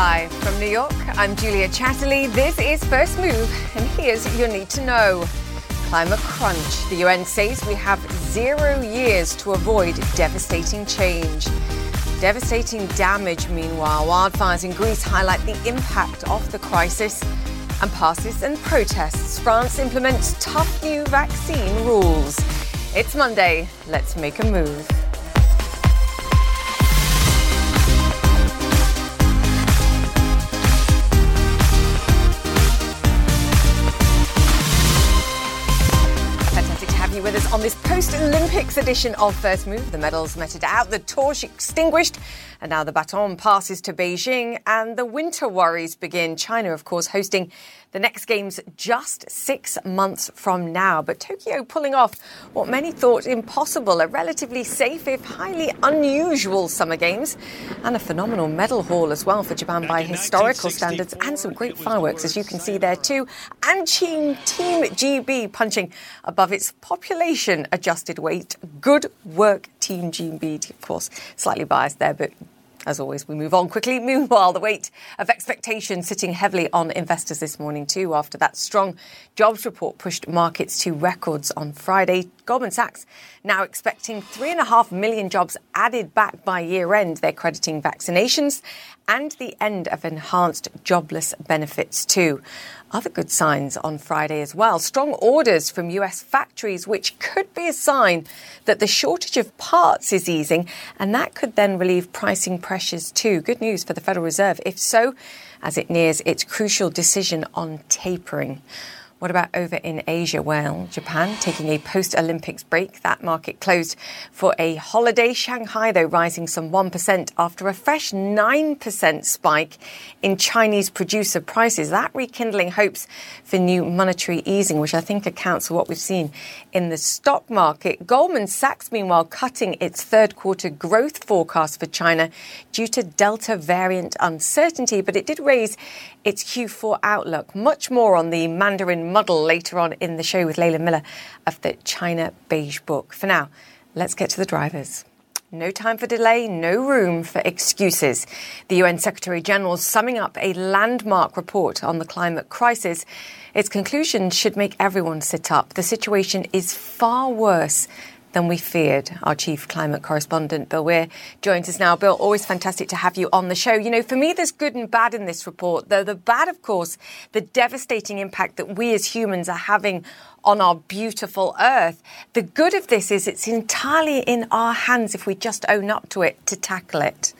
Live from New York, I'm Julia Chatterley. This is First Move, and here's your need to know. Climate crunch. The UN says we have zero years to avoid devastating change. Devastating damage, meanwhile. Wildfires in Greece highlight the impact of the crisis. And passes and protests. France implements tough new vaccine rules. It's Monday. Let's make a move. On this post Olympics edition of First Move. The medals meted out, the torch extinguished, and now the baton passes to Beijing and the winter worries begin. China, of course, hosting the next game's just six months from now, but Tokyo pulling off what many thought impossible a relatively safe, if highly unusual summer games, and a phenomenal medal haul as well for Japan by historical standards, and some great fireworks, as you can see there too. And Team, Team GB punching above its population adjusted weight. Good work, Team GB. Of course, slightly biased there, but as always, we move on quickly. Meanwhile, the weight of expectation sitting heavily on investors this morning, too, after that strong jobs report pushed markets to records on Friday. Goldman Sachs now expecting 3.5 million jobs added back by year end. They're crediting vaccinations and the end of enhanced jobless benefits, too. Other good signs on Friday as well. Strong orders from US factories, which could be a sign that the shortage of parts is easing, and that could then relieve pricing pressures too. Good news for the Federal Reserve, if so, as it nears its crucial decision on tapering. What about over in Asia? Well, Japan taking a post Olympics break. That market closed for a holiday. Shanghai, though, rising some 1% after a fresh 9% spike in Chinese producer prices. That rekindling hopes for new monetary easing, which I think accounts for what we've seen in the stock market. Goldman Sachs, meanwhile, cutting its third quarter growth forecast for China due to Delta variant uncertainty, but it did raise its Q4 outlook. Much more on the Mandarin muddle later on in the show with Leland Miller of the China Beige Book. For now, let's get to the drivers. No time for delay, no room for excuses. The UN Secretary General summing up a landmark report on the climate crisis. Its conclusions should make everyone sit up. The situation is far worse than we feared. Our chief climate correspondent, Bill Weir, joins us now. Bill, always fantastic to have you on the show. You know, for me, there's good and bad in this report, though the bad, of course, the devastating impact that we as humans are having on our beautiful earth. The good of this is it's entirely in our hands if we just own up to it to tackle it.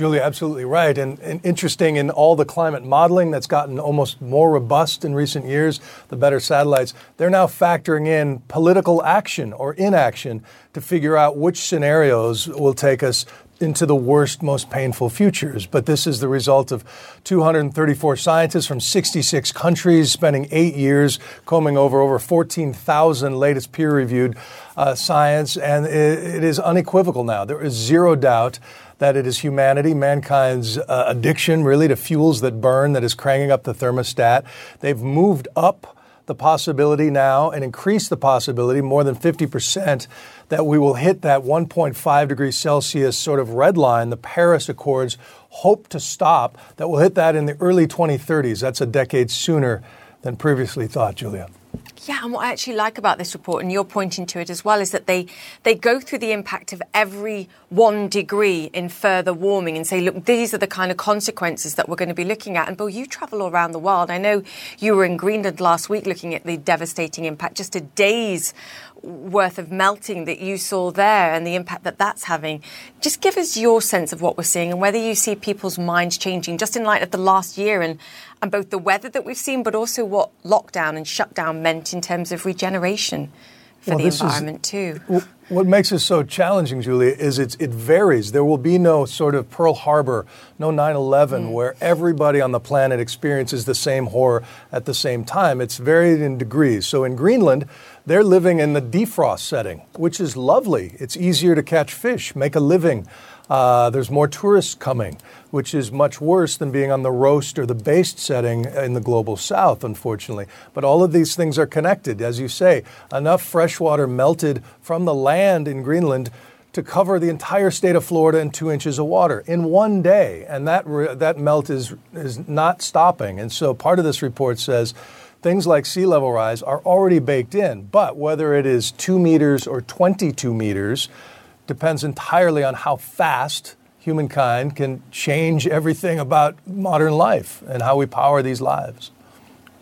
Julia, absolutely right. And, and, interesting in all the climate modeling that's gotten almost more robust in recent years, the better satellites, they're now factoring in political action or inaction to figure out which scenarios will take us into the worst, most painful futures. But this is the result of 234 scientists from 66 countries spending eight years combing over over 14,000 latest peer reviewed uh, science. And it, it is unequivocal now. There is zero doubt that it is humanity, mankind's uh, addiction really to fuels that burn that is cranking up the thermostat. They've moved up the possibility now and increased the possibility more than 50% that we will hit that 1.5 degrees Celsius sort of red line the Paris Accords hope to stop, that we'll hit that in the early 2030s. That's a decade sooner than previously thought, Julia. Yeah, and what I actually like about this report, and you're pointing to it as well, is that they they go through the impact of every one degree in further warming and say, look, these are the kind of consequences that we're going to be looking at. And Bill, you travel around the world. I know you were in Greenland last week looking at the devastating impact, just a day's worth of melting that you saw there and the impact that that's having. Just give us your sense of what we're seeing and whether you see people's minds changing just in light of the last year and, and both the weather that we've seen, but also what lockdown and shutdown meant in terms of regeneration for well, the environment is, too. What makes this so challenging, Julia, is it varies. There will be no sort of Pearl Harbor, no 9 11, mm. where everybody on the planet experiences the same horror at the same time. It's varied in degrees. So in Greenland, they're living in the defrost setting, which is lovely. It's easier to catch fish, make a living. Uh, there's more tourists coming, which is much worse than being on the roast or the based setting in the global south, unfortunately. But all of these things are connected. As you say, enough fresh water melted from the land in Greenland to cover the entire state of Florida in two inches of water in one day. And that, re- that melt is, is not stopping. And so part of this report says things like sea level rise are already baked in. But whether it is two meters or 22 meters depends entirely on how fast humankind can change everything about modern life and how we power these lives.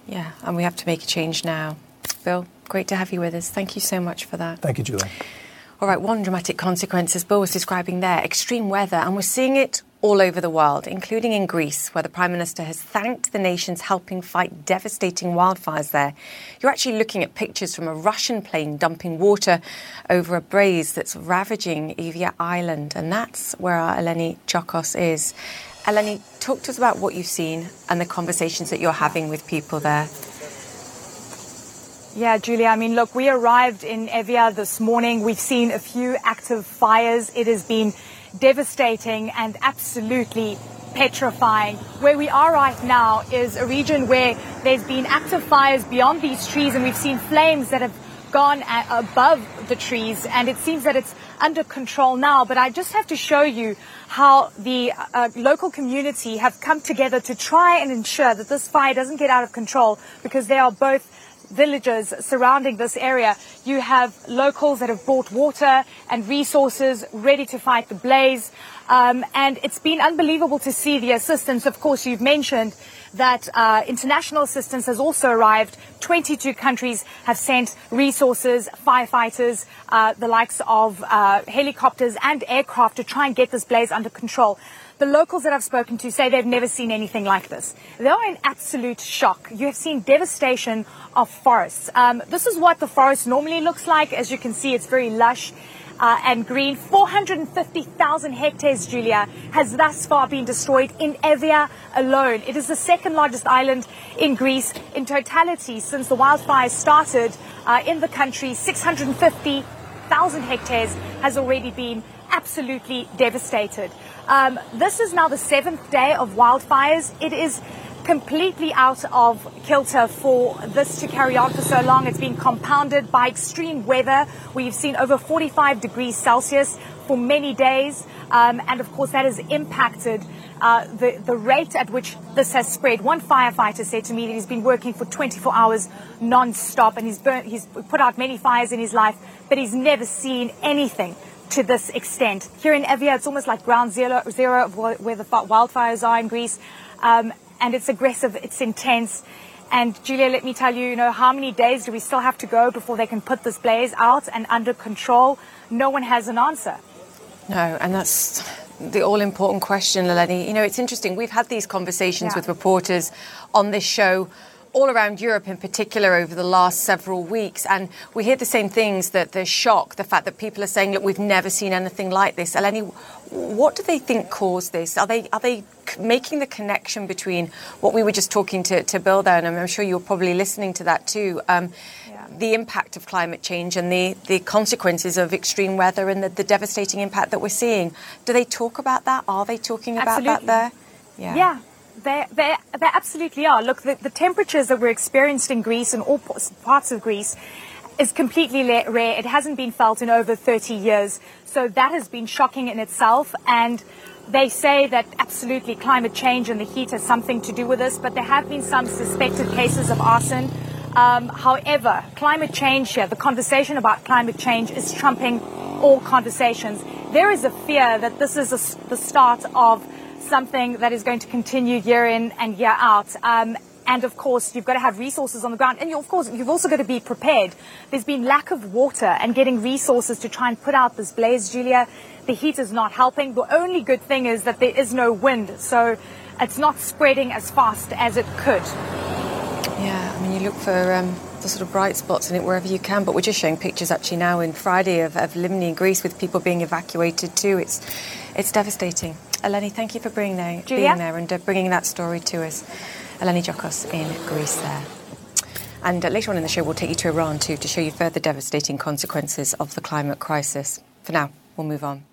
Yeah, and we have to make a change now. Bill, great to have you with us. Thank you so much for that. Thank you, Julie. All right, one dramatic consequence, as Bill was describing there, extreme weather, and we're seeing it all over the world, including in Greece, where the Prime Minister has thanked the nations helping fight devastating wildfires there. You're actually looking at pictures from a Russian plane dumping water over a blaze that's ravaging Evia Island, and that's where our Eleni Giokos is. Eleni, talk to us about what you've seen and the conversations that you're having with people there. Yeah, Julia, I mean, look, we arrived in Evia this morning. We've seen a few active fires. It has been devastating and absolutely petrifying. Where we are right now is a region where there's been active fires beyond these trees, and we've seen flames that have gone above the trees, and it seems that it's under control now. But I just have to show you how the uh, local community have come together to try and ensure that this fire doesn't get out of control because they are both villages surrounding this area. You have locals that have brought water and resources ready to fight the blaze. Um, and it's been unbelievable to see the assistance. Of course, you've mentioned that uh, international assistance has also arrived. 22 countries have sent resources, firefighters, uh, the likes of uh, helicopters and aircraft to try and get this blaze under control. The locals that I've spoken to say they've never seen anything like this. They are in absolute shock. You have seen devastation of forests. Um, this is what the forest normally looks like. As you can see, it's very lush. Uh, and green. 450,000 hectares, Julia, has thus far been destroyed in Evia alone. It is the second largest island in Greece in totality since the wildfires started uh, in the country. 650,000 hectares has already been absolutely devastated. Um, this is now the seventh day of wildfires. It is completely out of kilter for this to carry on for so long. It's been compounded by extreme weather. We've seen over 45 degrees Celsius for many days. Um, and of course, that has impacted uh, the, the rate at which this has spread. One firefighter said to me that he's been working for 24 hours non-stop and he's, burnt, he's put out many fires in his life, but he's never seen anything to this extent. Here in Evia, it's almost like ground zero, zero of where the wildfires are in Greece. Um, and it's aggressive, it's intense. And Julia, let me tell you, you know, how many days do we still have to go before they can put this blaze out and under control? No one has an answer. No, and that's the all important question, Eleni. You know, it's interesting. We've had these conversations yeah. with reporters on this show all around Europe in particular over the last several weeks. And we hear the same things that the shock, the fact that people are saying, look, we've never seen anything like this. Eleni, what do they think caused this? Are they, are they making the connection between what we were just talking to, to Bill there, and I'm sure you're probably listening to that too, um, the impact of climate change and the, the consequences of extreme weather and the, the, devastating impact that we're seeing. Do they talk about that? Are they talking about Absolutely. that there? Yeah. Yeah, they, absolutely are. Look, the, the temperatures that we're experiencing in Greece and all parts of Greece is completely rare. It hasn't been felt in over 30 years. So that has been shocking in itself. And they say that absolutely climate change and the heat has something to do with this, but there have been some suspected cases of arson. Um, however, climate change here, the conversation about climate change is trumping all conversations. There is a fear that this is a, the start of something that is going to continue year in and year out. Um, and of course, you've got to have resources on the ground. And you, of course, you've also got to be prepared. There's been lack of water and getting resources to try and put out this blaze, Julia. The heat is not helping. The only good thing is that there is no wind. So it's not spreading as fast as it could. Yeah, I mean, you look for um, the sort of bright spots in it wherever you can, but we're just showing pictures actually now in Friday of, of Limni in Greece with people being evacuated too. It's, it's devastating. Eleni, thank you for bringing there, being there and uh, bringing that story to us. Eleni Giokos in Greece there. And uh, later on in the show, we'll take you to Iran too to show you further devastating consequences of the climate crisis. For now, we'll move on.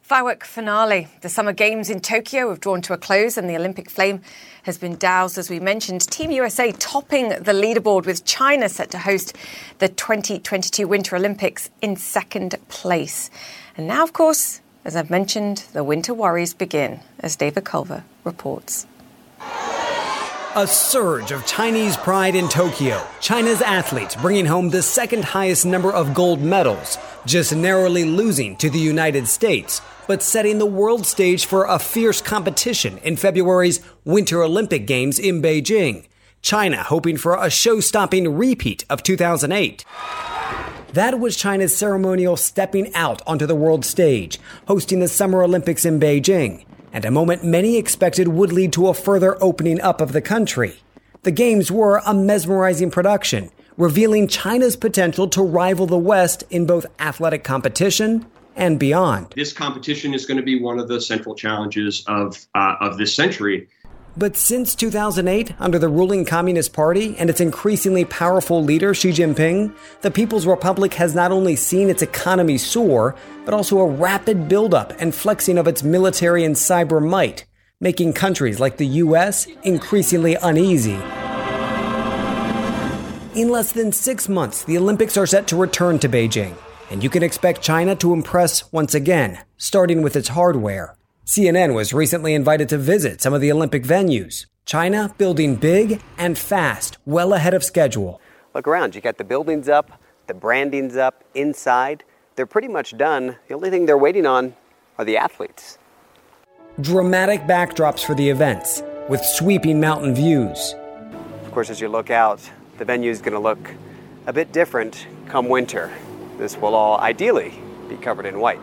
Firework finale. The Summer Games in Tokyo have drawn to a close, and the Olympic flame has been doused, as we mentioned. Team USA topping the leaderboard with China set to host the 2022 Winter Olympics in second place. And now, of course, as I've mentioned, the winter worries begin, as David Culver reports. A surge of Chinese pride in Tokyo. China's athletes bringing home the second highest number of gold medals, just narrowly losing to the United States, but setting the world stage for a fierce competition in February's Winter Olympic Games in Beijing. China hoping for a show stopping repeat of 2008. That was China's ceremonial stepping out onto the world stage, hosting the Summer Olympics in Beijing and a moment many expected would lead to a further opening up of the country. The Games were a mesmerizing production, revealing China's potential to rival the West in both athletic competition and beyond. This competition is going to be one of the central challenges of, uh, of this century. But since 2008, under the ruling Communist Party and its increasingly powerful leader Xi Jinping, the People's Republic has not only seen its economy soar, but also a rapid buildup and flexing of its military and cyber might, making countries like the US increasingly uneasy. In less than six months, the Olympics are set to return to Beijing, and you can expect China to impress once again, starting with its hardware. CNN was recently invited to visit some of the Olympic venues. China building big and fast, well ahead of schedule. Look around, you got the buildings up, the branding's up inside. They're pretty much done. The only thing they're waiting on are the athletes. Dramatic backdrops for the events, with sweeping mountain views. Of course, as you look out, the venue is going to look a bit different come winter. This will all ideally be covered in white.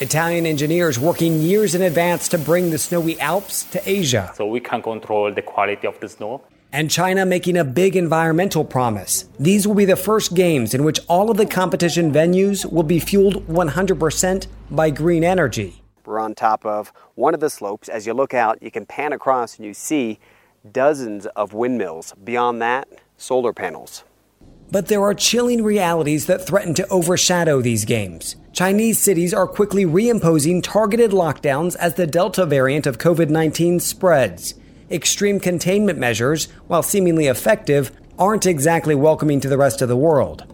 Italian engineers working years in advance to bring the snowy Alps to Asia. So we can control the quality of the snow. And China making a big environmental promise. These will be the first games in which all of the competition venues will be fueled 100% by green energy. We're on top of one of the slopes. As you look out, you can pan across and you see dozens of windmills. Beyond that, solar panels. But there are chilling realities that threaten to overshadow these games. Chinese cities are quickly reimposing targeted lockdowns as the Delta variant of COVID 19 spreads. Extreme containment measures, while seemingly effective, aren't exactly welcoming to the rest of the world.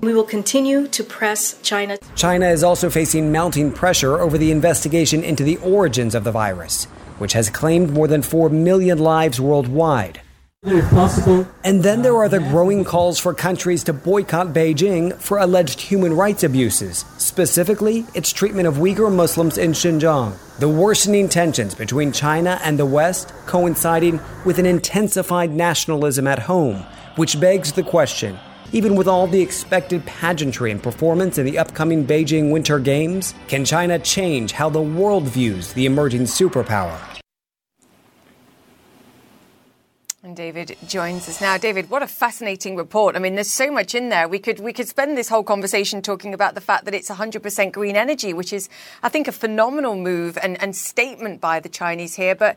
We will continue to press China. China is also facing mounting pressure over the investigation into the origins of the virus, which has claimed more than 4 million lives worldwide. And then there are the growing calls for countries to boycott Beijing for alleged human rights abuses, specifically its treatment of Uyghur Muslims in Xinjiang. The worsening tensions between China and the West coinciding with an intensified nationalism at home, which begs the question even with all the expected pageantry and performance in the upcoming Beijing Winter Games, can China change how the world views the emerging superpower? And David joins us now. David, what a fascinating report. I mean, there's so much in there. We could we could spend this whole conversation talking about the fact that it's 100% green energy, which is, I think, a phenomenal move and, and statement by the Chinese here. But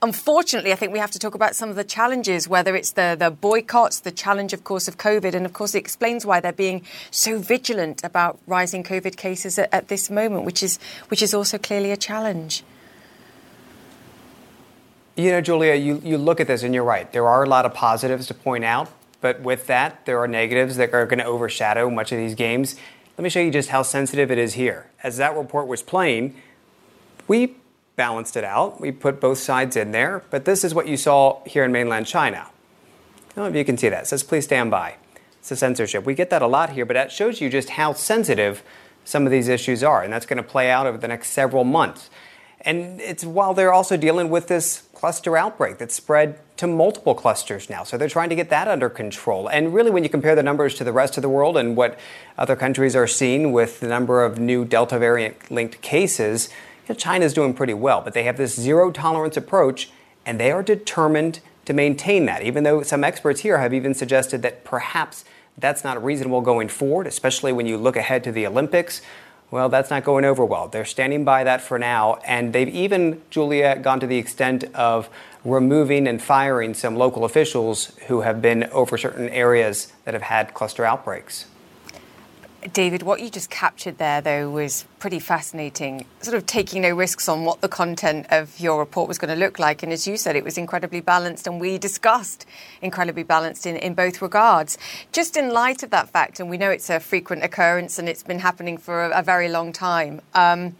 unfortunately, I think we have to talk about some of the challenges, whether it's the, the boycotts, the challenge, of course, of COVID. And of course, it explains why they're being so vigilant about rising COVID cases at, at this moment, which is, which is also clearly a challenge. You know, Julia, you, you look at this and you're right. There are a lot of positives to point out, but with that, there are negatives that are going to overshadow much of these games. Let me show you just how sensitive it is here. As that report was playing, we balanced it out. We put both sides in there, but this is what you saw here in mainland China. I don't know if you can see that. It says, please stand by. It's a censorship. We get that a lot here, but that shows you just how sensitive some of these issues are, and that's going to play out over the next several months. And it's while they're also dealing with this cluster outbreak that's spread to multiple clusters now. So they're trying to get that under control. And really, when you compare the numbers to the rest of the world and what other countries are seeing with the number of new Delta variant linked cases, you know, China's doing pretty well. But they have this zero tolerance approach, and they are determined to maintain that, even though some experts here have even suggested that perhaps that's not reasonable going forward, especially when you look ahead to the Olympics. Well, that's not going over well. They're standing by that for now, and they've even, Julia, gone to the extent of removing and firing some local officials who have been over certain areas that have had cluster outbreaks. David, what you just captured there, though, was pretty fascinating. Sort of taking no risks on what the content of your report was going to look like. And as you said, it was incredibly balanced, and we discussed incredibly balanced in, in both regards. Just in light of that fact, and we know it's a frequent occurrence and it's been happening for a, a very long time, um,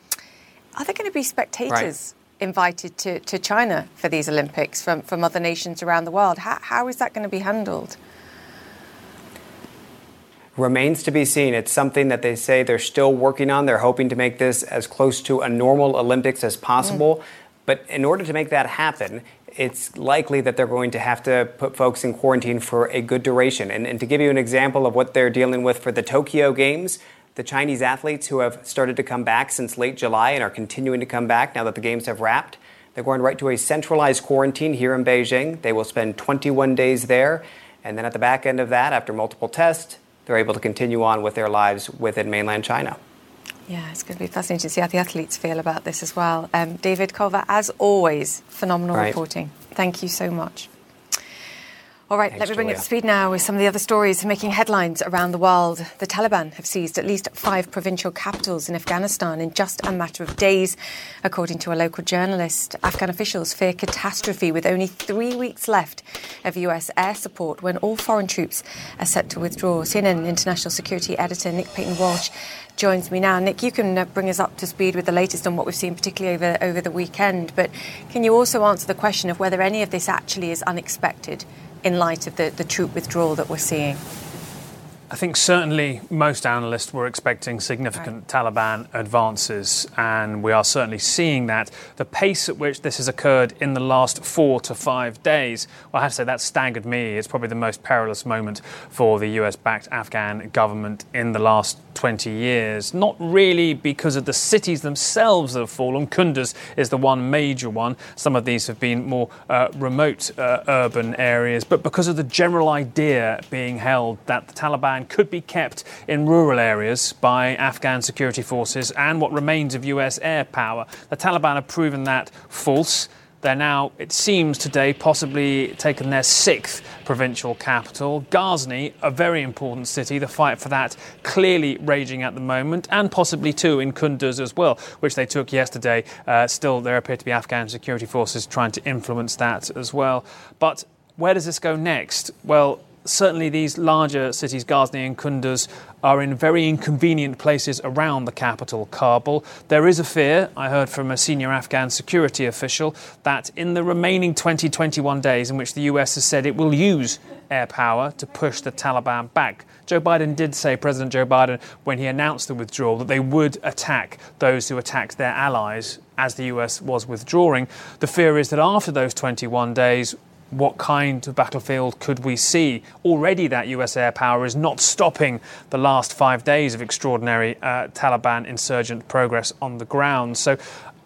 are there going to be spectators? Right. Invited to, to China for these Olympics from, from other nations around the world. How, how is that going to be handled? Remains to be seen. It's something that they say they're still working on. They're hoping to make this as close to a normal Olympics as possible. Mm. But in order to make that happen, it's likely that they're going to have to put folks in quarantine for a good duration. And, and, to give you an example of what they're dealing with for the Tokyo Games, the Chinese athletes who have started to come back since late July and are continuing to come back now that the Games have wrapped, they're going right to a centralized quarantine here in Beijing. They will spend 21 days there. And then at the back end of that, after multiple tests, they're able to continue on with their lives within mainland China. Yeah, it's going to be fascinating to see how the athletes feel about this as well. Um, David Culver, as always, phenomenal right. reporting. Thank you so much. All right, let me bring Julia. up to speed now with some of the other stories making headlines around the world. The Taliban have seized at least five provincial capitals in Afghanistan in just a matter of days. According to a local journalist, Afghan officials fear catastrophe with only three weeks left of US air support when all foreign troops are set to withdraw. CNN international security editor Nick Paton Walsh joins me now. Nick, you can uh, bring us up to speed with the latest on what we've seen, particularly over, over the weekend. But can you also answer the question of whether any of this actually is unexpected? In light of the, the troop withdrawal that we're seeing? I think certainly most analysts were expecting significant right. Taliban advances, and we are certainly seeing that. The pace at which this has occurred in the last four to five days, well, I have to say that staggered me. It's probably the most perilous moment for the US backed Afghan government in the last 20 years. Not really because of the cities themselves that have fallen. Kunduz is the one major one. Some of these have been more uh, remote uh, urban areas, but because of the general idea being held that the Taliban could be kept in rural areas by Afghan security forces and what remains of US air power. The Taliban have proven that false. They're now, it seems today, possibly taken their sixth provincial capital. Ghazni, a very important city, the fight for that clearly raging at the moment, and possibly too in Kunduz as well, which they took yesterday. Uh, still, there appear to be Afghan security forces trying to influence that as well. But where does this go next? Well, certainly these larger cities, Ghazni and Kunduz, are in very inconvenient places around the capital, Kabul. There is a fear, I heard from a senior Afghan security official, that in the remaining 20, 21 days in which the US has said it will use air power to push the Taliban back. Joe Biden did say, President Joe Biden, when he announced the withdrawal, that they would attack those who attacked their allies as the US was withdrawing. The fear is that after those 21 days, what kind of battlefield could we see? Already, that US air power is not stopping the last five days of extraordinary uh, Taliban insurgent progress on the ground. So,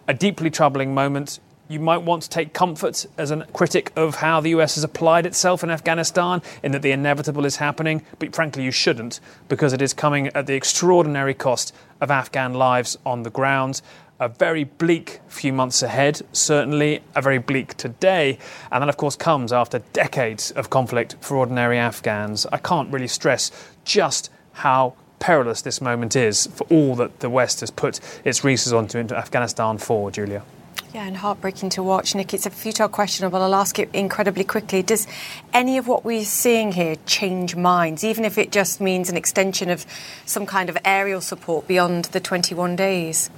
a deeply troubling moment. You might want to take comfort as a critic of how the US has applied itself in Afghanistan, in that the inevitable is happening, but frankly, you shouldn't, because it is coming at the extraordinary cost of Afghan lives on the ground a very bleak few months ahead, certainly a very bleak today. And that, of course, comes after decades of conflict for ordinary Afghans. I can't really stress just how perilous this moment is for all that the West has put its resources onto into Afghanistan for, Julia. Yeah, and heartbreaking to watch, Nick. It's a futile question, but I'll ask it incredibly quickly. Does any of what we're seeing here change minds, even if it just means an extension of some kind of aerial support beyond the 21 days?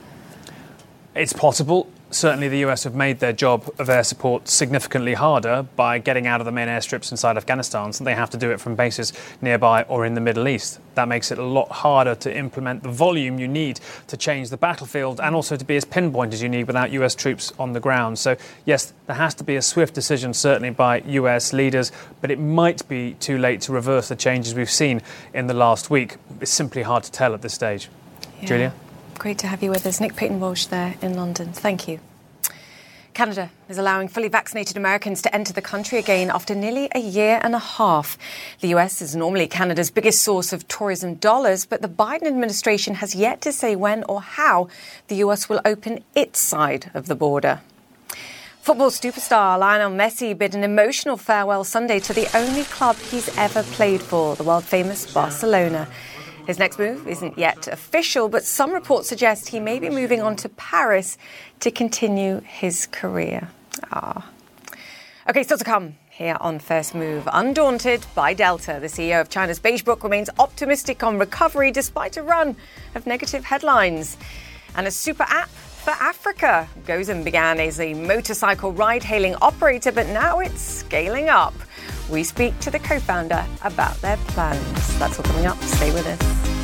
It's possible. Certainly, the US have made their job of air support significantly harder by getting out of the main airstrips inside Afghanistan, so they have to do it from bases nearby or in the Middle East. That makes it a lot harder to implement the volume you need to change the battlefield and also to be as pinpoint as you need without US troops on the ground. So, yes, there has to be a swift decision, certainly by US leaders, but it might be too late to reverse the changes we've seen in the last week. It's simply hard to tell at this stage. Yeah. Julia? Great to have you with us. Nick Paton Walsh there in London. Thank you. Canada is allowing fully vaccinated Americans to enter the country again after nearly a year and a half. The US is normally Canada's biggest source of tourism dollars, but the Biden administration has yet to say when or how the US will open its side of the border. Football superstar Lionel Messi bid an emotional farewell Sunday to the only club he's ever played for, the world famous Barcelona. His next move isn't yet official, but some reports suggest he may be moving on to Paris to continue his career. Ah. Okay, still to come here on First Move. Undaunted by Delta, the CEO of China's Beige remains optimistic on recovery despite a run of negative headlines. And a super app for Africa. Gozem began as a motorcycle ride hailing operator, but now it's scaling up. We speak to the co founder about their plans. That's all coming up. Stay with us.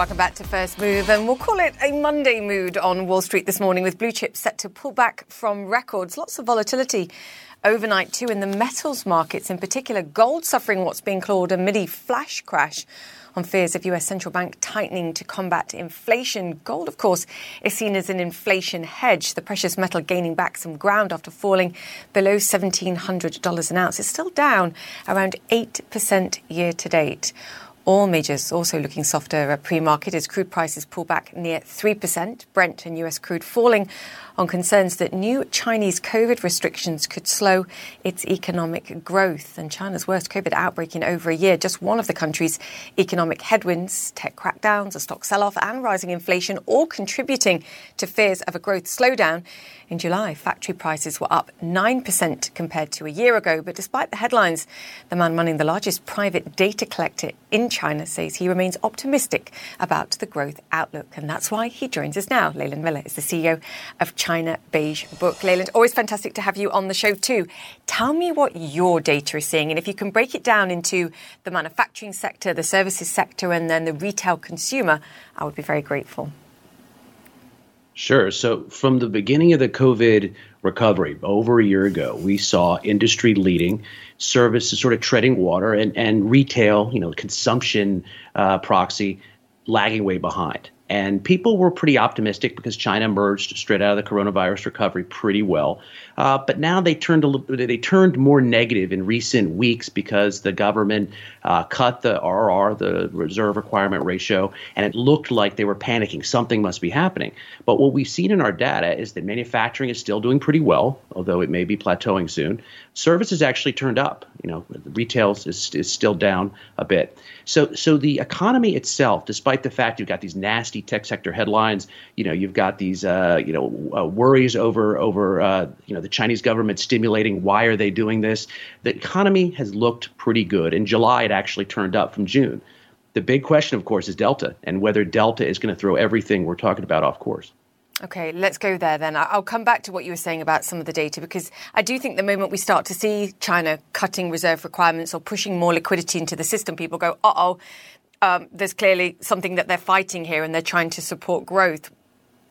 Welcome back to First Move, and we'll call it a Monday mood on Wall Street this morning with blue chips set to pull back from records. Lots of volatility overnight, too, in the metals markets, in particular, gold suffering what's being called a mini flash crash on fears of US central bank tightening to combat inflation. Gold, of course, is seen as an inflation hedge, the precious metal gaining back some ground after falling below $1,700 an ounce. It's still down around 8% year to date. All majors also looking softer at pre-market as crude prices pull back near 3%. Brent and US crude falling on concerns that new Chinese COVID restrictions could slow its economic growth. And China's worst COVID outbreak in over a year, just one of the country's economic headwinds, tech crackdowns, a stock sell-off and rising inflation all contributing to fears of a growth slowdown. In July, factory prices were up 9% compared to a year ago. But despite the headlines, the man running the largest private data collector in China says he remains optimistic about the growth outlook. And that's why he joins us now. Leland Miller is the CEO of China Beige Book. Leland, always fantastic to have you on the show too. Tell me what your data is seeing. And if you can break it down into the manufacturing sector, the services sector, and then the retail consumer, I would be very grateful. Sure. So from the beginning of the COVID recovery over a year ago, we saw industry leading services sort of treading water and, and retail, you know, consumption uh, proxy lagging way behind. And people were pretty optimistic because China emerged straight out of the coronavirus recovery pretty well. Uh, but now they turned a little, they turned more negative in recent weeks because the government uh, cut the RR, the reserve requirement ratio, and it looked like they were panicking. Something must be happening. But what we've seen in our data is that manufacturing is still doing pretty well, although it may be plateauing soon. Services actually turned up. You know, retail is, is still down a bit. So, so the economy itself, despite the fact you've got these nasty tech sector headlines, you know, you've got these, uh, you know, uh, worries over over, uh, you know, the Chinese government stimulating. Why are they doing this? The economy has looked pretty good. In July, it actually turned up from June. The big question, of course, is Delta and whether Delta is going to throw everything we're talking about off course. Okay, let's go there then. I'll come back to what you were saying about some of the data because I do think the moment we start to see China cutting reserve requirements or pushing more liquidity into the system, people go, uh oh, um, there's clearly something that they're fighting here and they're trying to support growth.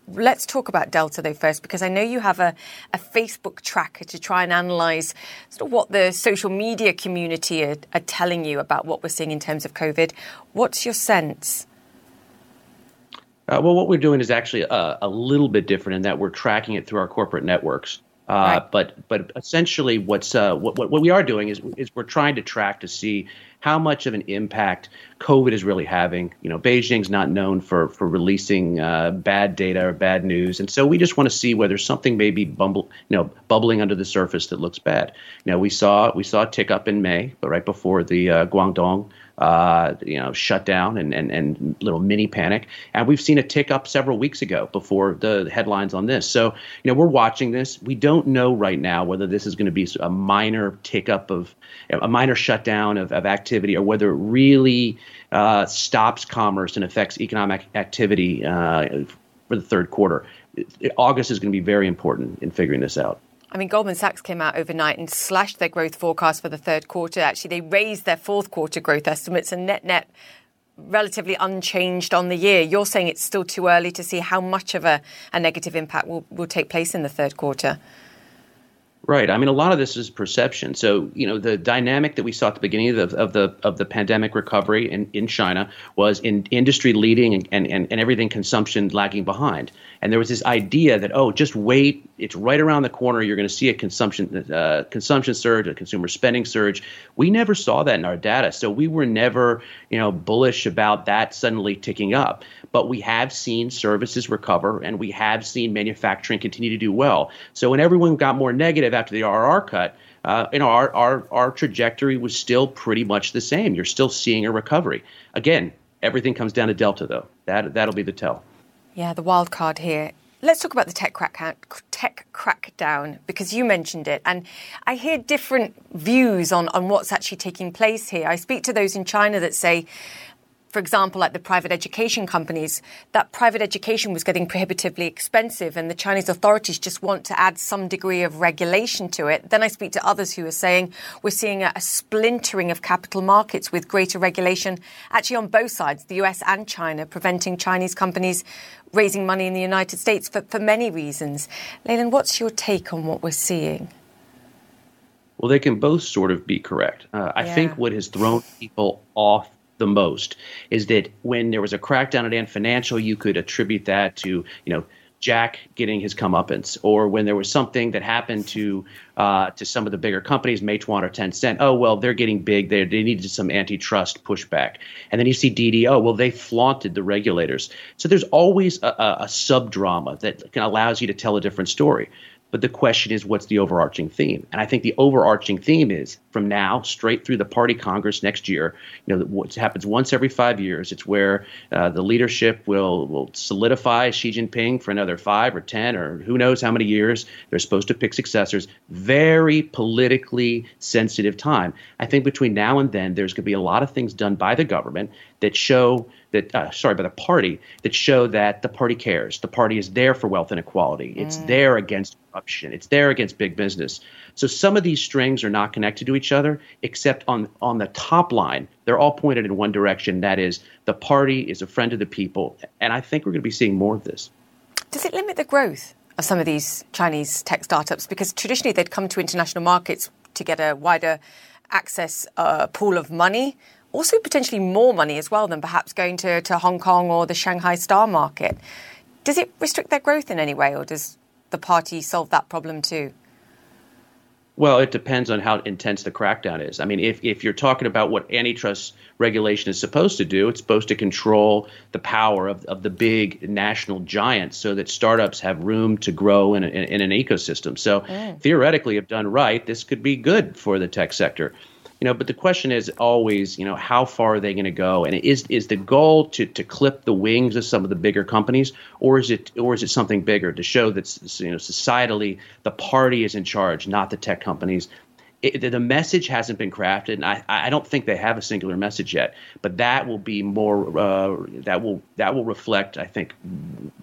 Let's talk about Delta though first, because I know you have a, a Facebook tracker to try and analyse sort of what the social media community are, are telling you about what we're seeing in terms of COVID. What's your sense? Uh, well, what we're doing is actually a, a, little bit different in that we're tracking it through our corporate networks. Uh, right. But but essentially, what's uh, what, what we are doing is is we're trying to track to see how much of an impact COVID is really having. You know, Beijing's not known for for releasing uh, bad data or bad news, and so we just want to see whether something may be bumble, you know, bubbling under the surface that looks bad. Know, we saw we saw a tick up in May, but right before the uh, Guangdong uh, you know, shutdown and, and, and little mini panic. And we've seen a tick up several weeks ago before the headlines on this. So, you know, we're watching this. We don't know right now whether this is going to be a minor tick up of a minor shutdown of, of activity or whether it really uh, stops commerce and affects economic activity uh, for the third quarter. August is going to be very important in figuring this out. I mean, Goldman Sachs came out overnight and slashed their growth forecast for the third quarter. Actually, they raised their fourth quarter growth estimates and net net relatively unchanged on the year. You're saying it's still too early to see how much of a, a negative impact will, will take place in the third quarter. Right. I mean, a lot of this is perception. So, you know, the dynamic that we saw at the beginning of the of the, of the pandemic recovery in, in China was in industry leading and, and, and everything consumption lagging behind. And there was this idea that oh, just wait, it's right around the corner. You're going to see a consumption uh, consumption surge, a consumer spending surge. We never saw that in our data, so we were never you know bullish about that suddenly ticking up. But we have seen services recover, and we have seen manufacturing continue to do well. So when everyone got more negative after the RR cut, uh, you know, our, our, our trajectory was still pretty much the same. You're still seeing a recovery. Again, everything comes down to Delta, though. That, that'll be the tell. Yeah, the wild card here. Let's talk about the tech, crack, tech crackdown because you mentioned it. And I hear different views on, on what's actually taking place here. I speak to those in China that say for example, like the private education companies, that private education was getting prohibitively expensive and the Chinese authorities just want to add some degree of regulation to it. Then I speak to others who are saying we're seeing a, a splintering of capital markets with greater regulation actually on both sides, the US and China, preventing Chinese companies raising money in the United States for, for many reasons. Leland, what's your take on what we're seeing? Well, they can both sort of be correct. Uh, I yeah. think what has thrown people off the most is that when there was a crackdown at Ant Financial, you could attribute that to you know Jack getting his comeuppance, or when there was something that happened to uh, to some of the bigger companies, Meituan or Tencent. Oh well, they're getting big. They they needed some antitrust pushback, and then you see Didi. Well, they flaunted the regulators. So there's always a, a, a sub drama that allows you to tell a different story. But the question is, what's the overarching theme? And I think the overarching theme is from now straight through the party congress next year. You know, what happens once every five years. It's where uh, the leadership will will solidify Xi Jinping for another five or ten or who knows how many years. They're supposed to pick successors. Very politically sensitive time. I think between now and then, there's going to be a lot of things done by the government that show that uh, sorry by the party that show that the party cares the party is there for wealth inequality it's mm. there against corruption. It's there against big business. So some of these strings are not connected to each other except on on the top line they're all pointed in one direction. That is the party is a friend of the people. And i think we're going to be seeing more of this. Does it limit the growth of some of these chinese tech startups? Because traditionally they'd come to international markets to get a wider access uh, pool of money also potentially more money as well than perhaps going to, to Hong Kong or the Shanghai star market. Does it restrict their growth in any way, or does the party solve that problem too? Well, it depends on how intense the crackdown is. I mean, if, if you're talking about what antitrust regulation is supposed to do, it's supposed to control the power of, of the big national giants so that startups have room to grow in, a, in, in an ecosystem. So, mm. theoretically, if done right, this could be good for the tech sector you know but the question is always you know how far are they going to go and is is the goal to to clip the wings of some of the bigger companies or is it or is it something bigger to show that you know societally the party is in charge not the tech companies it, the message hasn't been crafted, and I, I don't think they have a singular message yet. But that will be more uh, that will that will reflect, I think,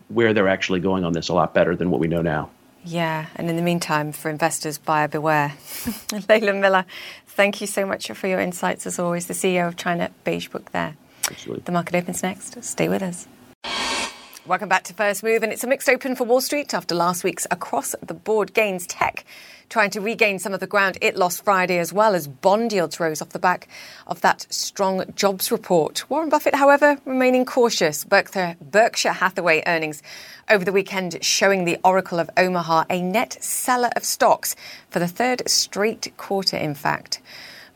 where they're actually going on this a lot better than what we know now. Yeah, and in the meantime, for investors, buyer beware. Leland Miller, thank you so much for your insights as always. The CEO of China Beige Book there. Absolutely. The market opens next. Stay with us. Welcome back to First Move, and it's a mixed open for Wall Street after last week's across the board gains. Tech trying to regain some of the ground it lost Friday, as well as bond yields rose off the back of that strong jobs report. Warren Buffett, however, remaining cautious. Berkshire Hathaway earnings over the weekend showing the Oracle of Omaha a net seller of stocks for the third straight quarter, in fact.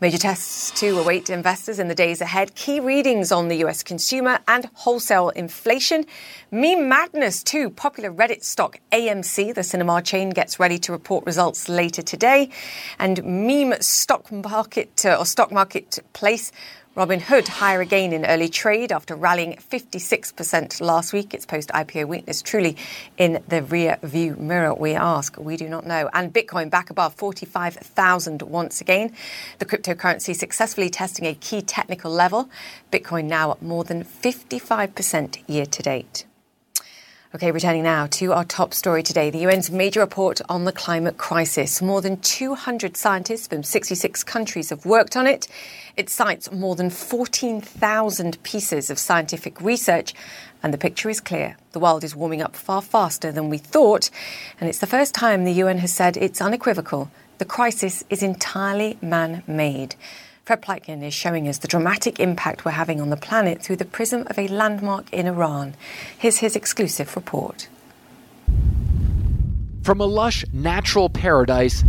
Major tests to await investors in the days ahead. Key readings on the US consumer and wholesale inflation. Meme madness too. Popular Reddit stock AMC, the cinema chain, gets ready to report results later today. And meme stock market uh, or stock market place Robinhood higher again in early trade after rallying 56% last week. Its post IPO weakness truly in the rear view mirror. We ask, we do not know. And Bitcoin back above 45,000 once again. The cryptocurrency successfully testing a key technical level. Bitcoin now up more than 55% year to date. Okay, returning now to our top story today the UN's major report on the climate crisis. More than 200 scientists from 66 countries have worked on it. It cites more than 14,000 pieces of scientific research, and the picture is clear. The world is warming up far faster than we thought, and it's the first time the UN has said it's unequivocal. The crisis is entirely man made. Fred Pleitgen is showing us the dramatic impact we're having on the planet through the prism of a landmark in Iran. Here's his exclusive report. From a lush natural paradise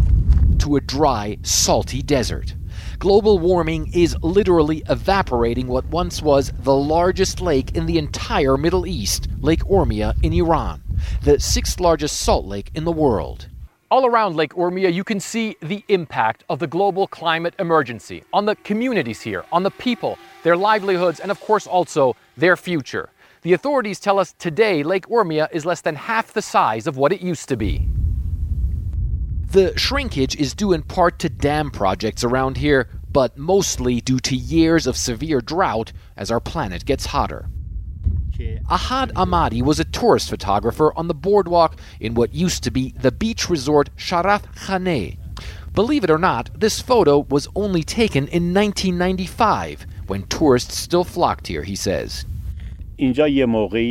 to a dry, salty desert. Global warming is literally evaporating what once was the largest lake in the entire Middle East, Lake Urmia in Iran, the sixth largest salt lake in the world. All around Lake Urmia, you can see the impact of the global climate emergency on the communities here, on the people, their livelihoods, and of course also their future. The authorities tell us today Lake Urmia is less than half the size of what it used to be. The shrinkage is due in part to dam projects around here, but mostly due to years of severe drought as our planet gets hotter. Ahad Ahmadi was a tourist photographer on the boardwalk in what used to be the beach resort Sharaf Khaneh. Believe it or not, this photo was only taken in 1995 when tourists still flocked here, he says.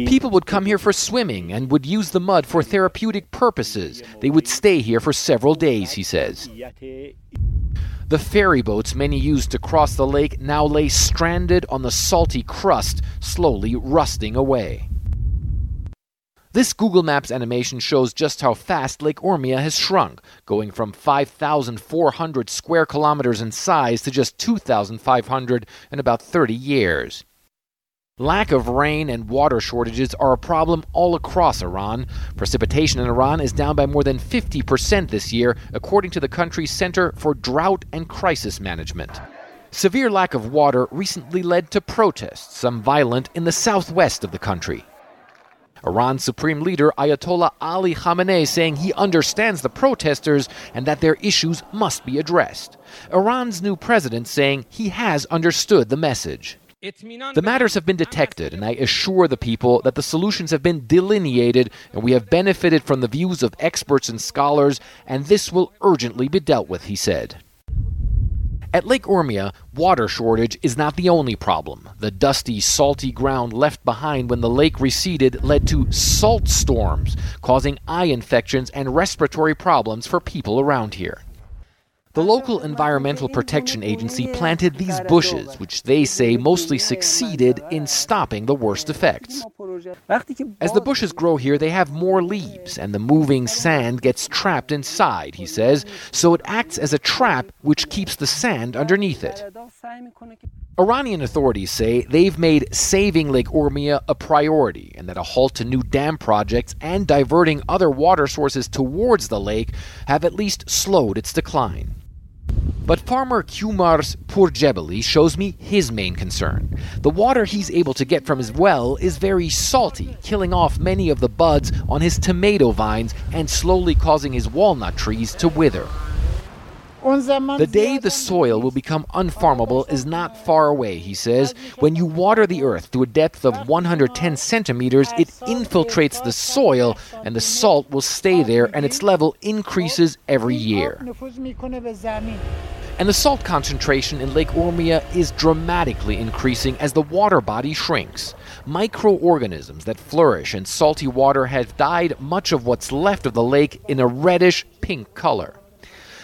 People would come here for swimming and would use the mud for therapeutic purposes. They would stay here for several days, he says. The ferry boats many used to cross the lake now lay stranded on the salty crust, slowly rusting away. This Google Maps animation shows just how fast Lake Urmia has shrunk, going from 5,400 square kilometers in size to just 2,500 in about 30 years. Lack of rain and water shortages are a problem all across Iran. Precipitation in Iran is down by more than 50% this year, according to the country's Center for Drought and Crisis Management. Severe lack of water recently led to protests, some violent, in the southwest of the country. Iran's supreme leader Ayatollah Ali Khamenei saying he understands the protesters and that their issues must be addressed. Iran's new president saying he has understood the message. The matters have been detected, and I assure the people that the solutions have been delineated, and we have benefited from the views of experts and scholars, and this will urgently be dealt with, he said. At Lake Urmia, water shortage is not the only problem. The dusty, salty ground left behind when the lake receded led to salt storms, causing eye infections and respiratory problems for people around here. The local Environmental Protection Agency planted these bushes, which they say mostly succeeded in stopping the worst effects. As the bushes grow here, they have more leaves, and the moving sand gets trapped inside, he says, so it acts as a trap which keeps the sand underneath it. Iranian authorities say they've made saving Lake Urmia a priority and that a halt to new dam projects and diverting other water sources towards the lake have at least slowed its decline. But farmer Kumars Purjebeli shows me his main concern. The water he's able to get from his well is very salty, killing off many of the buds on his tomato vines and slowly causing his walnut trees to wither. The day the soil will become unfarmable is not far away, he says. When you water the earth to a depth of 110 centimeters, it infiltrates the soil and the salt will stay there and its level increases every year. And the salt concentration in Lake Urmia is dramatically increasing as the water body shrinks. Microorganisms that flourish in salty water have dyed much of what's left of the lake in a reddish pink color.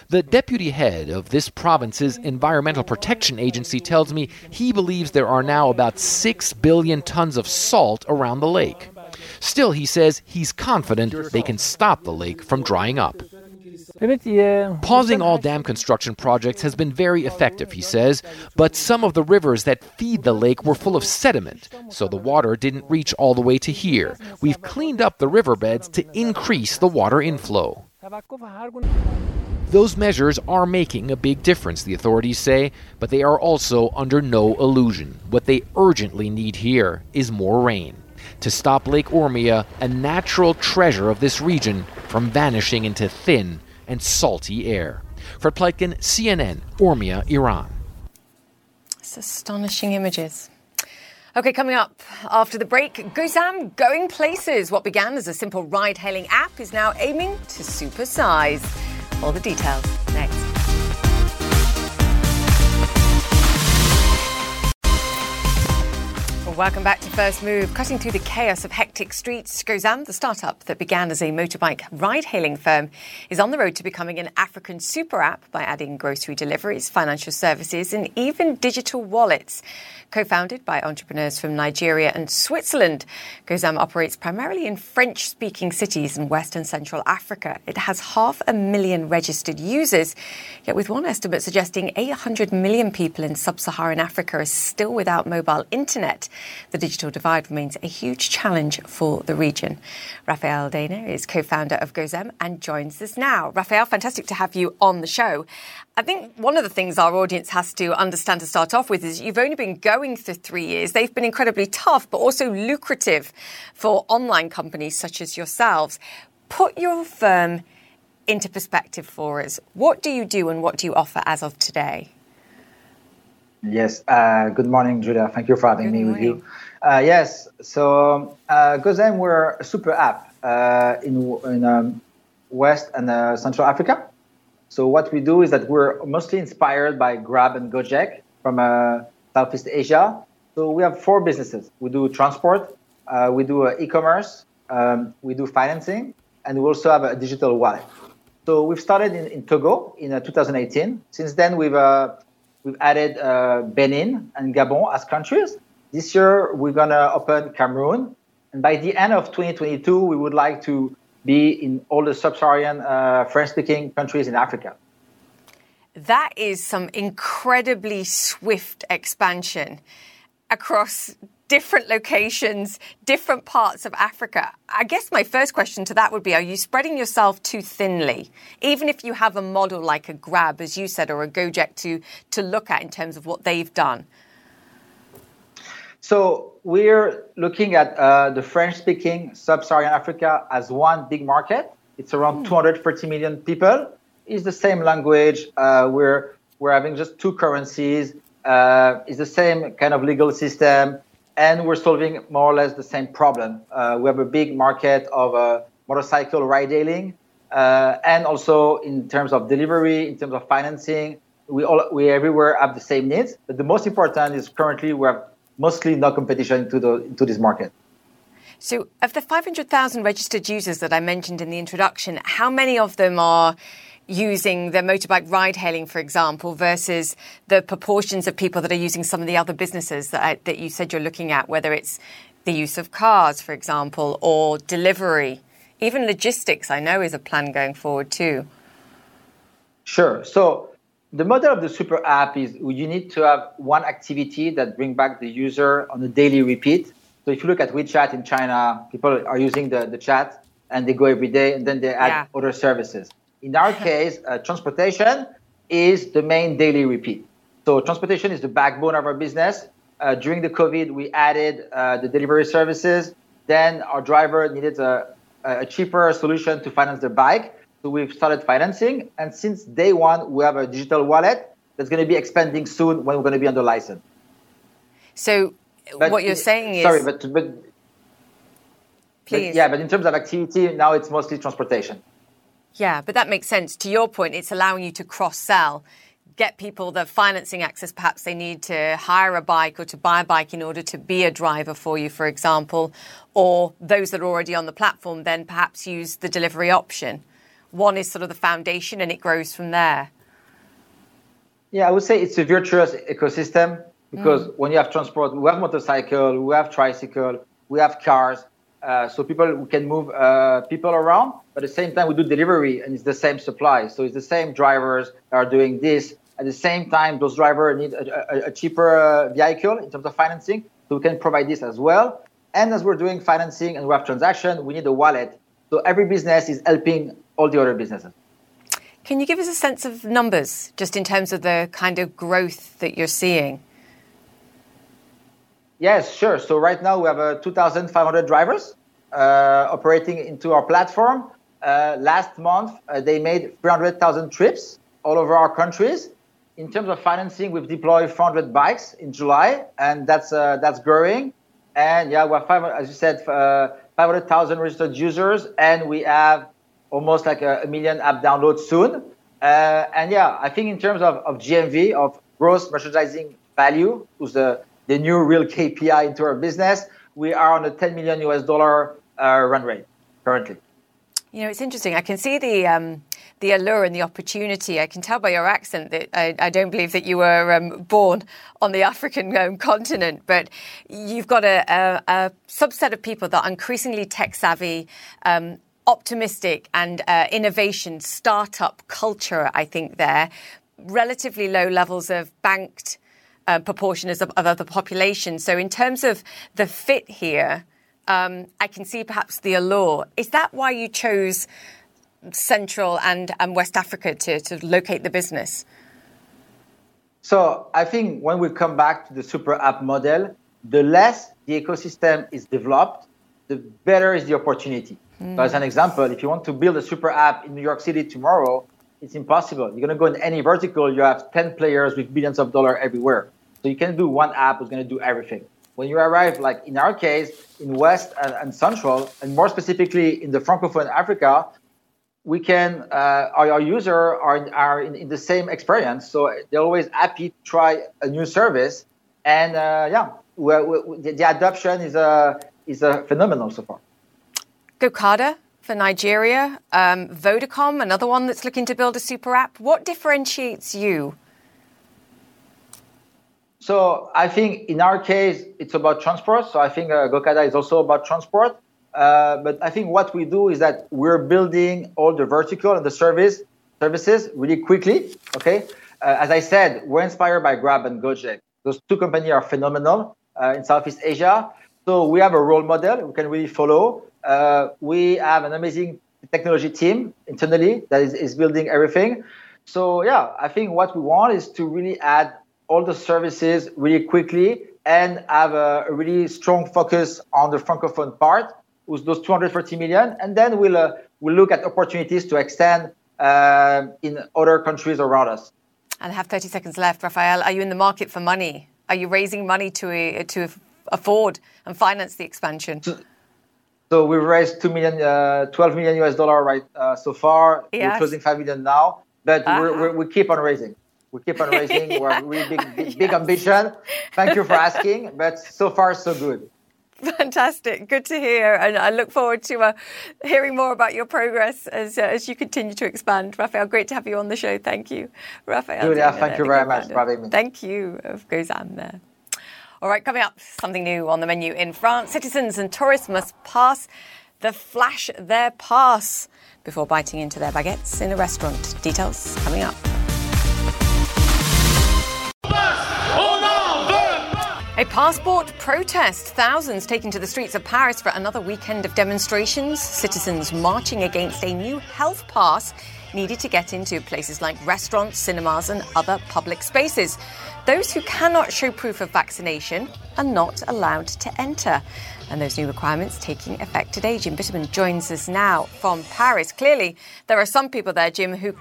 The deputy head of this province's Environmental Protection Agency tells me he believes there are now about 6 billion tons of salt around the lake. Still, he says he's confident they can stop the lake from drying up. Pausing all dam construction projects has been very effective, he says, but some of the rivers that feed the lake were full of sediment, so the water didn't reach all the way to here. We've cleaned up the riverbeds to increase the water inflow. Those measures are making a big difference, the authorities say, but they are also under no illusion. What they urgently need here is more rain to stop Lake Urmia, a natural treasure of this region, from vanishing into thin and salty air. Fred Pleitgen, CNN, Urmia, Iran. It's astonishing images. Okay, coming up after the break, Gozem Going Places. What began as a simple ride hailing app is now aiming to supersize. All the details next. Welcome back to First Move. Cutting through the chaos of hectic streets, Gozem, um, the startup that began as a motorbike ride hailing firm, is on the road to becoming an African super app by adding grocery deliveries, financial services, and even digital wallets. Co founded by entrepreneurs from Nigeria and Switzerland, Gozem um, operates primarily in French speaking cities in West and Central Africa. It has half a million registered users, yet, with one estimate suggesting 800 million people in sub Saharan Africa are still without mobile internet. The digital divide remains a huge challenge for the region. Rafael Dana is co founder of Gozem and joins us now. Rafael, fantastic to have you on the show. I think one of the things our audience has to understand to start off with is you've only been going for three years. They've been incredibly tough, but also lucrative for online companies such as yourselves. Put your firm into perspective for us. What do you do and what do you offer as of today? Yes. Uh, good morning, Julia. Thank you for having good me morning. with you. Uh, yes. So, uh, Gozem, we're a super app uh, in, in um, West and uh, Central Africa. So what we do is that we're mostly inspired by Grab and Gojek from uh, Southeast Asia. So we have four businesses. We do transport, uh, we do uh, e-commerce, um, we do financing, and we also have a digital wallet. So we've started in, in Togo in uh, 2018. Since then, we've uh, we've added uh, Benin and Gabon as countries. This year, we're gonna open Cameroon, and by the end of 2022, we would like to be in all the sub-Saharan uh, French-speaking countries in Africa. That is some incredibly swift expansion across different locations, different parts of Africa. I guess my first question to that would be Are you spreading yourself too thinly? Even if you have a model like a Grab, as you said, or a Gojek to, to look at in terms of what they've done? So we're looking at uh, the French-speaking sub-Saharan Africa as one big market. It's around mm. 230 million people. It's the same language. Uh, we're we're having just two currencies. Uh, it's the same kind of legal system, and we're solving more or less the same problem. Uh, we have a big market of uh, motorcycle ride-hailing, uh, and also in terms of delivery, in terms of financing, we all we everywhere have the same needs. But the most important is currently we have mostly no competition to the into this market. So, of the 500,000 registered users that I mentioned in the introduction, how many of them are using the motorbike ride hailing, for example, versus the proportions of people that are using some of the other businesses that, I, that you said you're looking at, whether it's the use of cars, for example, or delivery? Even logistics, I know, is a plan going forward too. Sure. So, the model of the super app is you need to have one activity that bring back the user on a daily repeat. So if you look at WeChat in China, people are using the, the chat and they go every day and then they add yeah. other services. In our case, uh, transportation is the main daily repeat. So transportation is the backbone of our business. Uh, during the COVID, we added uh, the delivery services. Then our driver needed a, a cheaper solution to finance their bike. So we've started financing, and since day one, we have a digital wallet that's going to be expanding soon when we're going to be under license. So but what you're saying is sorry, but but, Please. But yeah, but in terms of activity, now it's mostly transportation. Yeah, but that makes sense. To your point, it's allowing you to cross sell, get people the financing access perhaps they need to hire a bike or to buy a bike in order to be a driver for you, for example, or those that are already on the platform then perhaps use the delivery option one is sort of the foundation and it grows from there? Yeah, I would say it's a virtuous ecosystem because mm. when you have transport, we have motorcycle, we have tricycle, we have cars. Uh, so people we can move uh, people around, but at the same time we do delivery and it's the same supply. So it's the same drivers are doing this. At the same time, those drivers need a, a, a cheaper uh, vehicle in terms of financing, so we can provide this as well. And as we're doing financing and we have transaction, we need a wallet. So every business is helping all the other businesses. Can you give us a sense of numbers, just in terms of the kind of growth that you're seeing? Yes, sure. So right now we have uh, 2,500 drivers uh, operating into our platform. Uh, last month uh, they made 300,000 trips all over our countries. In terms of financing, we've deployed 400 bikes in July, and that's uh, that's growing. And yeah, we have 500, as you said, uh, 500,000 registered users, and we have almost like a, a million app downloads soon. And yeah, I think in terms of, of GMV, of gross merchandising value, who's the, the new real KPI into our business, we are on a 10 million US dollar uh, run rate currently. You know, it's interesting. I can see the um, the allure and the opportunity. I can tell by your accent that I, I don't believe that you were um, born on the African um, continent, but you've got a, a, a, subset of people that are increasingly tech savvy, um, optimistic and uh, innovation startup culture, I think, there. Relatively low levels of banked uh, proportion of, of the population. So, in terms of the fit here, um, I can see perhaps the allure. Is that why you chose Central and, and West Africa to, to locate the business? So I think when we come back to the super app model, the less the ecosystem is developed, the better is the opportunity. Mm. So as an example, if you want to build a super app in New York City tomorrow, it's impossible. You're going to go in any vertical, you have 10 players with billions of dollars everywhere. You can do one app who's going to do everything. When you arrive, like in our case, in West and, and Central, and more specifically in the Francophone Africa, we can uh, our, user are, are in, in, the same experience. So they're always happy to try a new service. And uh, yeah we're, we're, the, the, adoption is a is a phenomenal so far. Gokada for nigeria um, vodacom another one that's looking to build a super app. What differentiates you so i think in our case it's about transport so i think uh, gokada is also about transport uh, but I think what we do is that we're building all the vertical and the service services really quickly. Okay, uh, as I said, we're inspired by Grab and Gojek. Those two companies are phenomenal uh, in Southeast Asia. So we have a role model we can really follow. Uh, we have an amazing technology team internally that is, is building everything. So yeah, I think what we want is to really add all the services really quickly and have a, really strong focus on the francophone part with those 230 million, and then we'll uh, we'll look at opportunities to extend uh, in other countries around us. And I have 30 seconds left, Rafael. Are you in the market for money? Are you raising money to uh, to afford and finance the expansion? So, so we've raised two million, uh, 12 million US dollar right uh, so far. Yes. We're closing five million now, but uh-huh. we keep on raising. We keep on raising. yeah. We're really big, big, big ambition. Thank you for asking, but so far so good. Fantastic. Good to hear. And I look forward to uh, hearing more about your progress as, uh, as you continue to expand. Rafael, great to have you on the show. Thank you. Rafael. Julia, thank you very much for having me. Thank you, of there. All right, coming up, something new on the menu in France. Citizens and tourists must pass the flash their pass before biting into their baguettes in a restaurant. Details coming up. A passport protest. Thousands taking to the streets of Paris for another weekend of demonstrations. Citizens marching against a new health pass needed to get into places like restaurants, cinemas, and other public spaces. Those who cannot show proof of vaccination are not allowed to enter. And those new requirements taking effect today. Jim Bittermann joins us now from Paris. Clearly, there are some people there, Jim, who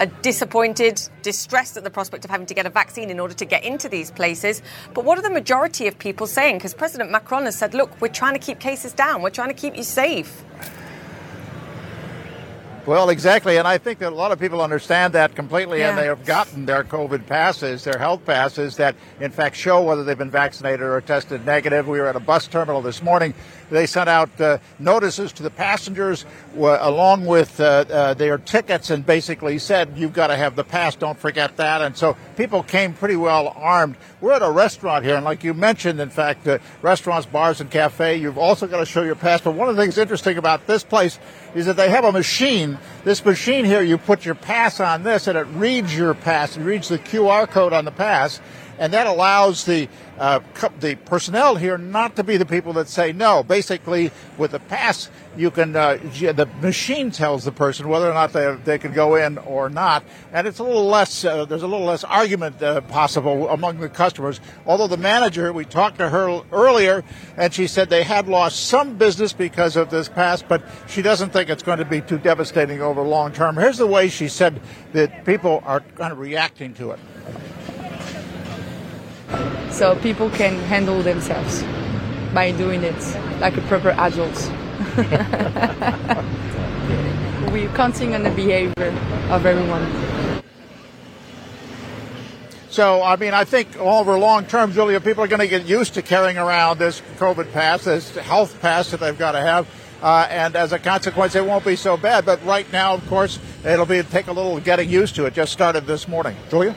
are disappointed, distressed at the prospect of having to get a vaccine in order to get into these places. But what are the majority of people saying? Because President Macron has said, look, we're trying to keep cases down, we're trying to keep you safe. Well, exactly. And I think that a lot of people understand that completely, yeah. and they have gotten their COVID passes, their health passes that, in fact, show whether they've been vaccinated or tested negative. We were at a bus terminal this morning. They sent out uh, notices to the passengers along with uh, uh, their tickets and basically said, you've got to have the pass, don't forget that. And so people came pretty well armed. We're at a restaurant here, and like you mentioned, in fact, restaurants, bars, and cafe, you've also got to show your pass. But one of the things interesting about this place is that they have a machine. This machine here, you put your pass on this, and it reads your pass. It reads the QR code on the pass, and that allows the uh, the personnel here not to be the people that say no. Basically, with the pass, you can uh, the machine tells the person whether or not they they can go in or not, and it's a little less. Uh, there's a little less argument uh, possible among the customers. Although the manager, we talked to her earlier, and she said they had lost some business because of this pass, but she doesn't think it's going to be too devastating over long term. Here's the way she said that people are kind of reacting to it so people can handle themselves by doing it like a proper adult. We're counting on the behavior of everyone. So, I mean, I think over long term, Julia, people are going to get used to carrying around this COVID pass, this health pass that they've got to have. Uh, and as a consequence, it won't be so bad. But right now, of course, it'll be take a little getting used to. It just started this morning. Julia?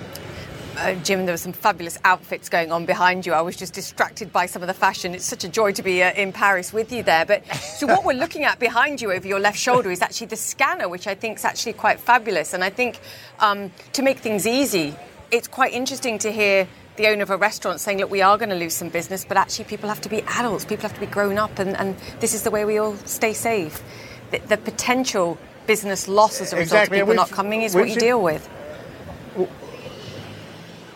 Uh, Jim, there were some fabulous outfits going on behind you. I was just distracted by some of the fashion. It's such a joy to be uh, in Paris with you there. But so what we're looking at behind you over your left shoulder is actually the scanner, which I think is actually quite fabulous. And I think um, to make things easy, it's quite interesting to hear the owner of a restaurant saying, look, we are going to lose some business, but actually people have to be adults, people have to be grown up, and, and this is the way we all stay safe. The, the potential business loss as a result exactly. of people not coming is what you seen, deal with.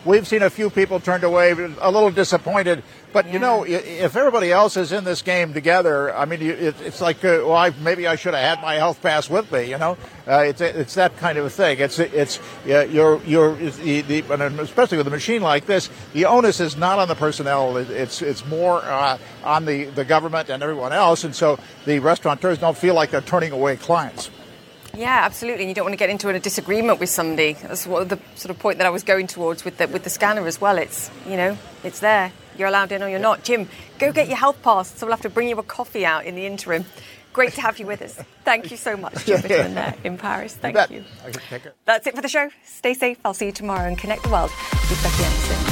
We've seen a few people turned away, a little disappointed. But yeah. you know, if everybody else is in this game together, I mean, it's like, uh, well, I, maybe I should have had my health pass with me. You know, uh, it's it's that kind of a thing. It's it's uh, you're you're the, the, especially with a machine like this, the onus is not on the personnel. It's it's more uh, on the the government and everyone else, and so the restaurateurs don't feel like they're turning away clients. Yeah, absolutely. And you don't want to get into a disagreement with somebody. That's what the sort of point that I was going towards with the with the scanner as well. It's you know, it's there. You're allowed in or you're not. Jim, go get your health pass. So we'll have to bring you a coffee out in the interim. Great to have you with us. Thank you so much, Jim Bittermann there in Paris. Thank you. you. That's it for the show. Stay safe. I'll see you tomorrow and Connect the World with Becky Anderson